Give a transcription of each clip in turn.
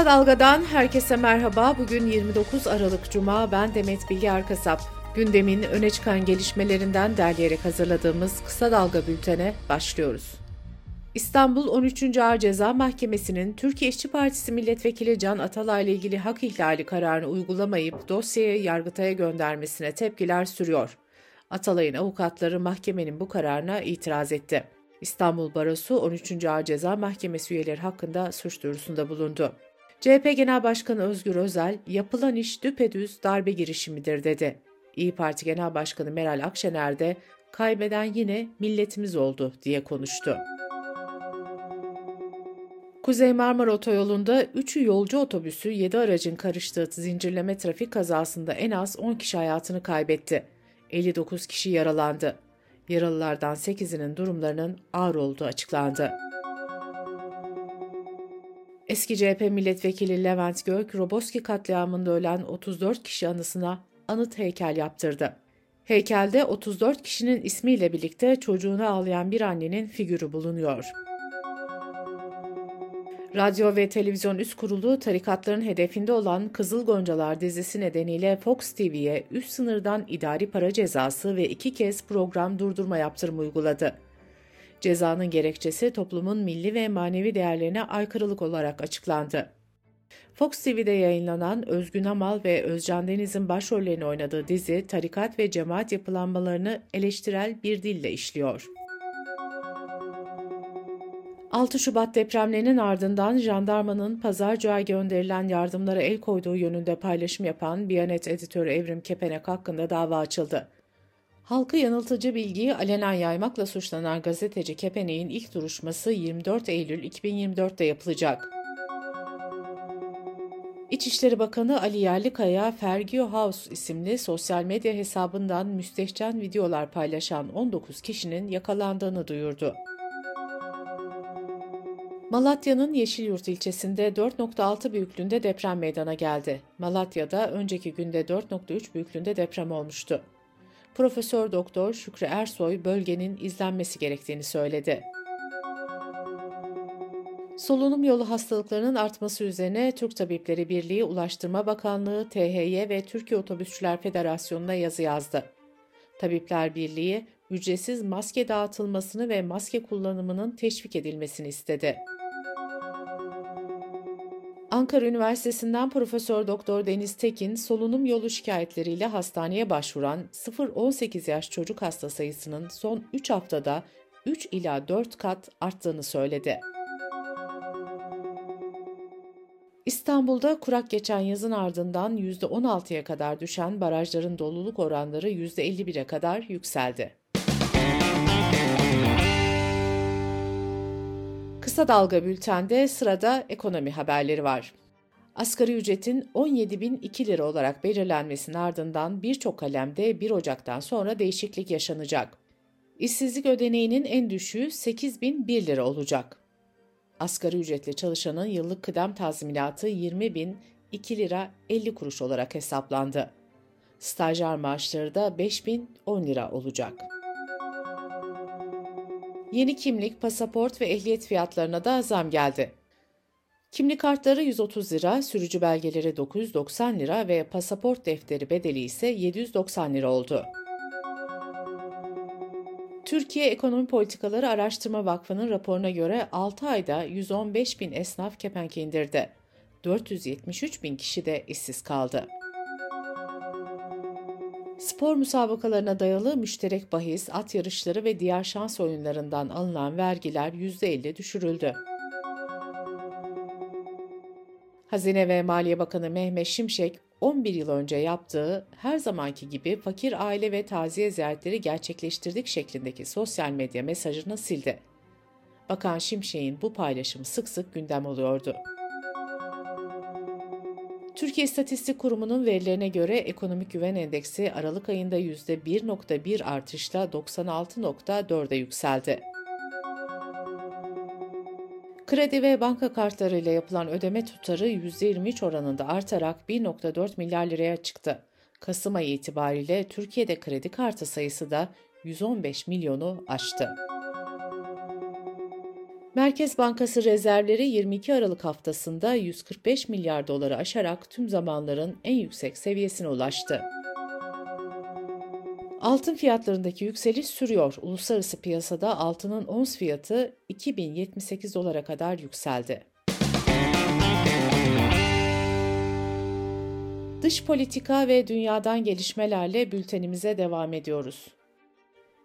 Kısa Dalga'dan herkese merhaba. Bugün 29 Aralık Cuma. Ben Demet Bilge Erkasap. Gündemin öne çıkan gelişmelerinden derleyerek hazırladığımız Kısa Dalga bültene başlıyoruz. İstanbul 13. Ağır Ceza Mahkemesi'nin Türkiye İşçi Partisi Milletvekili Can Atalay ile ilgili hak ihlali kararını uygulamayıp dosyayı Yargıtay'a göndermesine tepkiler sürüyor. Atalay'ın avukatları mahkemenin bu kararına itiraz etti. İstanbul Barosu 13. Ağır Ceza Mahkemesi üyeleri hakkında suç duyurusunda bulundu. CHP Genel Başkanı Özgür Özel, yapılan iş düpedüz darbe girişimidir dedi. İyi Parti Genel Başkanı Meral Akşener de kaybeden yine milletimiz oldu diye konuştu. Kuzey Marmara Otoyolu'nda 3'ü yolcu otobüsü 7 aracın karıştığı zincirleme trafik kazasında en az 10 kişi hayatını kaybetti. 59 kişi yaralandı. Yaralılardan 8'inin durumlarının ağır olduğu açıklandı. Eski CHP milletvekili Levent Gök, Roboski katliamında ölen 34 kişi anısına anıt heykel yaptırdı. Heykelde 34 kişinin ismiyle birlikte çocuğunu ağlayan bir annenin figürü bulunuyor. Radyo ve Televizyon Üst Kurulu tarikatların hedefinde olan Kızıl Goncalar dizisi nedeniyle Fox TV'ye üst sınırdan idari para cezası ve iki kez program durdurma yaptırımı uyguladı. Cezanın gerekçesi toplumun milli ve manevi değerlerine aykırılık olarak açıklandı. Fox TV'de yayınlanan Özgün Amal ve Özcan Deniz'in başrollerini oynadığı dizi tarikat ve cemaat yapılanmalarını eleştirel bir dille işliyor. 6 Şubat depremlerinin ardından jandarmanın pazarcığa gönderilen yardımlara el koyduğu yönünde paylaşım yapan Biyanet editörü Evrim Kepenek hakkında dava açıldı. Halkı yanıltıcı bilgiyi alenen yaymakla suçlanan gazeteci Kepenek'in ilk duruşması 24 Eylül 2024'te yapılacak. İçişleri Bakanı Ali Yerlikaya, Fergio House isimli sosyal medya hesabından müstehcen videolar paylaşan 19 kişinin yakalandığını duyurdu. Malatya'nın Yeşilyurt ilçesinde 4.6 büyüklüğünde deprem meydana geldi. Malatya'da önceki günde 4.3 büyüklüğünde deprem olmuştu. Profesör Doktor Şükrü Ersoy bölgenin izlenmesi gerektiğini söyledi. Solunum yolu hastalıklarının artması üzerine Türk Tabipleri Birliği, Ulaştırma Bakanlığı, THY ve Türkiye Otobüsçüler Federasyonu'na yazı yazdı. Tabipler Birliği, ücretsiz maske dağıtılmasını ve maske kullanımının teşvik edilmesini istedi. Ankara Üniversitesi'nden Profesör Doktor Deniz Tekin, solunum yolu şikayetleriyle hastaneye başvuran 0-18 yaş çocuk hasta sayısının son 3 haftada 3 ila 4 kat arttığını söyledi. İstanbul'da kurak geçen yazın ardından %16'ya kadar düşen barajların doluluk oranları %51'e kadar yükseldi. Kısa Dalga Bülten'de sırada ekonomi haberleri var. Asgari ücretin 17.002 lira olarak belirlenmesinin ardından birçok kalemde 1 Ocak'tan sonra değişiklik yaşanacak. İşsizlik ödeneğinin en düşüğü 8.001 lira olacak. Asgari ücretli çalışanın yıllık kıdem tazminatı 20.002 lira 50 kuruş olarak hesaplandı. Stajyer maaşları da 5.010 lira olacak. Yeni kimlik, pasaport ve ehliyet fiyatlarına da zam geldi. Kimlik kartları 130 lira, sürücü belgeleri 990 lira ve pasaport defteri bedeli ise 790 lira oldu. Türkiye Ekonomi Politikaları Araştırma Vakfı'nın raporuna göre 6 ayda 115 bin esnaf kepenk indirdi. 473 bin kişi de işsiz kaldı. Spor müsabakalarına dayalı müşterek bahis, at yarışları ve diğer şans oyunlarından alınan vergiler %50 düşürüldü. Hazine ve Maliye Bakanı Mehmet Şimşek, 11 yıl önce yaptığı her zamanki gibi fakir aile ve taziye ziyaretleri gerçekleştirdik şeklindeki sosyal medya mesajını sildi. Bakan Şimşek'in bu paylaşımı sık sık gündem oluyordu. Türkiye İstatistik Kurumu'nun verilerine göre ekonomik güven endeksi Aralık ayında %1.1 artışla 96.4'e yükseldi. Kredi ve banka kartlarıyla yapılan ödeme tutarı %23 oranında artarak 1.4 milyar liraya çıktı. Kasım ayı itibariyle Türkiye'de kredi kartı sayısı da 115 milyonu aştı. Merkez Bankası rezervleri 22 Aralık haftasında 145 milyar doları aşarak tüm zamanların en yüksek seviyesine ulaştı. Altın fiyatlarındaki yükseliş sürüyor. Uluslararası piyasada altının ons fiyatı 2078 dolara kadar yükseldi. Dış politika ve dünyadan gelişmelerle bültenimize devam ediyoruz.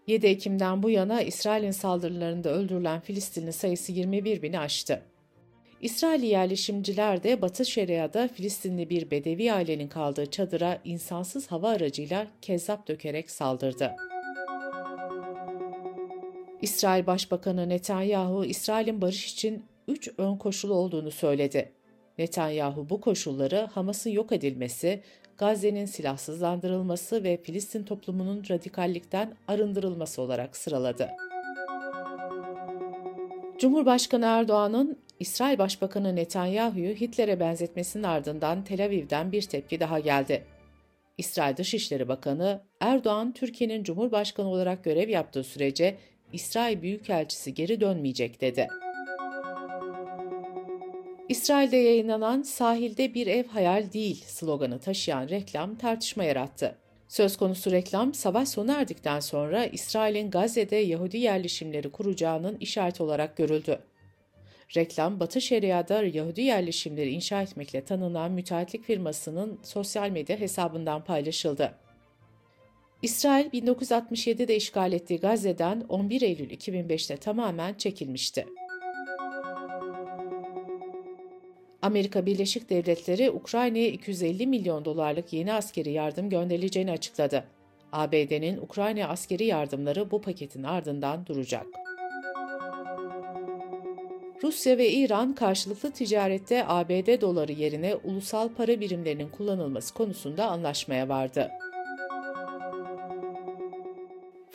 7 Ekim'den bu yana İsrail'in saldırılarında öldürülen Filistinli sayısı 21 bini aştı. İsrailli yerleşimciler de Batı Şeria'da Filistinli bir Bedevi ailenin kaldığı çadıra insansız hava aracıyla kezzap dökerek saldırdı. İsrail Başbakanı Netanyahu, İsrail'in barış için üç ön koşulu olduğunu söyledi. Netanyahu bu koşulları Hamas'ın yok edilmesi, Gazze'nin silahsızlandırılması ve Filistin toplumunun radikallikten arındırılması olarak sıraladı. Cumhurbaşkanı Erdoğan'ın İsrail Başbakanı Netanyahu'yu Hitler'e benzetmesinin ardından Tel Aviv'den bir tepki daha geldi. İsrail Dışişleri Bakanı, Erdoğan, Türkiye'nin Cumhurbaşkanı olarak görev yaptığı sürece İsrail Büyükelçisi geri dönmeyecek dedi. İsrail'de yayınlanan sahilde bir ev hayal değil sloganı taşıyan reklam tartışma yarattı. Söz konusu reklam savaş sona erdikten sonra İsrail'in Gazze'de Yahudi yerleşimleri kuracağının işareti olarak görüldü. Reklam, Batı Şeria'da Yahudi yerleşimleri inşa etmekle tanınan müteahhitlik firmasının sosyal medya hesabından paylaşıldı. İsrail 1967'de işgal ettiği Gazze'den 11 Eylül 2005'te tamamen çekilmişti. Amerika Birleşik Devletleri Ukrayna'ya 250 milyon dolarlık yeni askeri yardım gönderileceğini açıkladı. ABD'nin Ukrayna askeri yardımları bu paketin ardından duracak. Rusya ve İran karşılıklı ticarette ABD doları yerine ulusal para birimlerinin kullanılması konusunda anlaşmaya vardı.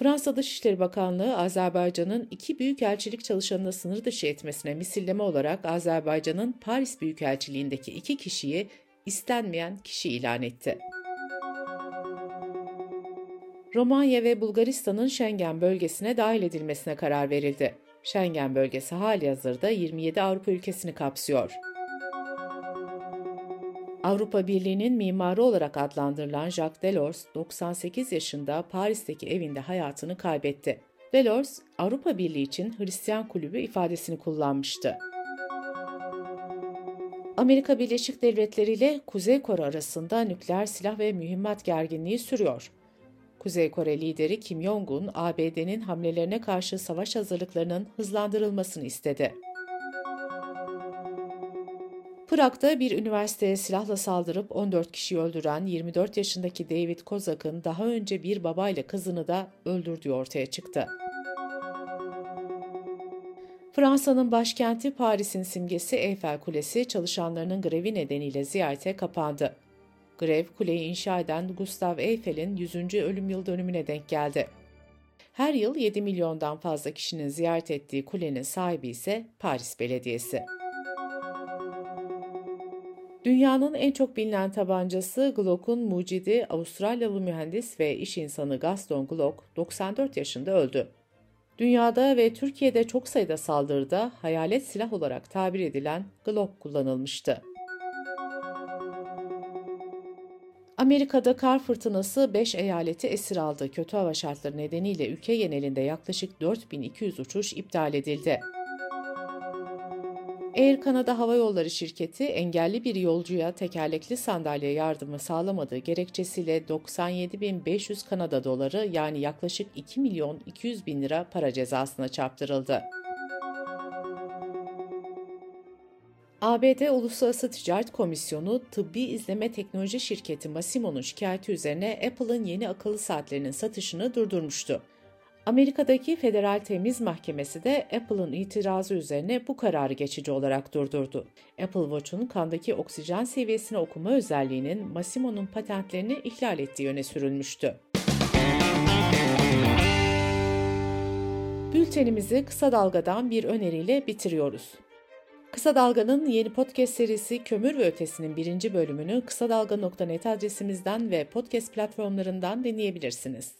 Fransa Dışişleri Bakanlığı, Azerbaycan'ın iki büyükelçilik çalışanını sınır dışı etmesine misilleme olarak Azerbaycan'ın Paris Büyükelçiliğindeki iki kişiyi istenmeyen kişi ilan etti. Romanya ve Bulgaristan'ın Schengen bölgesine dahil edilmesine karar verildi. Schengen bölgesi hali hazırda 27 Avrupa ülkesini kapsıyor. Avrupa Birliği'nin mimarı olarak adlandırılan Jacques Delors, 98 yaşında Paris'teki evinde hayatını kaybetti. Delors, Avrupa Birliği için Hristiyan kulübü ifadesini kullanmıştı. Amerika Birleşik Devletleri ile Kuzey Kore arasında nükleer silah ve mühimmat gerginliği sürüyor. Kuzey Kore lideri Kim Jong-un, ABD'nin hamlelerine karşı savaş hazırlıklarının hızlandırılmasını istedi. Prag'da bir üniversiteye silahla saldırıp 14 kişiyi öldüren 24 yaşındaki David Kozak'ın daha önce bir babayla kızını da öldürdüğü ortaya çıktı. Fransa'nın başkenti Paris'in simgesi Eiffel Kulesi çalışanlarının grevi nedeniyle ziyarete kapandı. Grev, kuleyi inşa eden Gustav Eiffel'in 100. ölüm yıl dönümüne denk geldi. Her yıl 7 milyondan fazla kişinin ziyaret ettiği kulenin sahibi ise Paris Belediyesi. Dünyanın en çok bilinen tabancası Glock'un mucidi Avustralyalı mühendis ve iş insanı Gaston Glock 94 yaşında öldü. Dünyada ve Türkiye'de çok sayıda saldırıda hayalet silah olarak tabir edilen Glock kullanılmıştı. Amerika'da kar fırtınası 5 eyaleti esir aldı. Kötü hava şartları nedeniyle ülke genelinde yaklaşık 4200 uçuş iptal edildi. Air Canada Hava Yolları şirketi engelli bir yolcuya tekerlekli sandalye yardımı sağlamadığı gerekçesiyle 97.500 Kanada doları yani yaklaşık 2 milyon 200 bin lira para cezasına çarptırıldı. ABD Uluslararası Ticaret Komisyonu, tıbbi izleme teknoloji şirketi Masimo'nun şikayeti üzerine Apple'ın yeni akıllı saatlerinin satışını durdurmuştu. Amerika'daki Federal Temiz Mahkemesi de Apple'ın itirazı üzerine bu kararı geçici olarak durdurdu. Apple Watch'un kandaki oksijen seviyesini okuma özelliğinin Masimo'nun patentlerini ihlal ettiği öne sürülmüştü. Bültenimizi kısa dalgadan bir öneriyle bitiriyoruz. Kısa Dalga'nın yeni podcast serisi Kömür ve Ötesi'nin birinci bölümünü kısa dalga.net adresimizden ve podcast platformlarından dinleyebilirsiniz.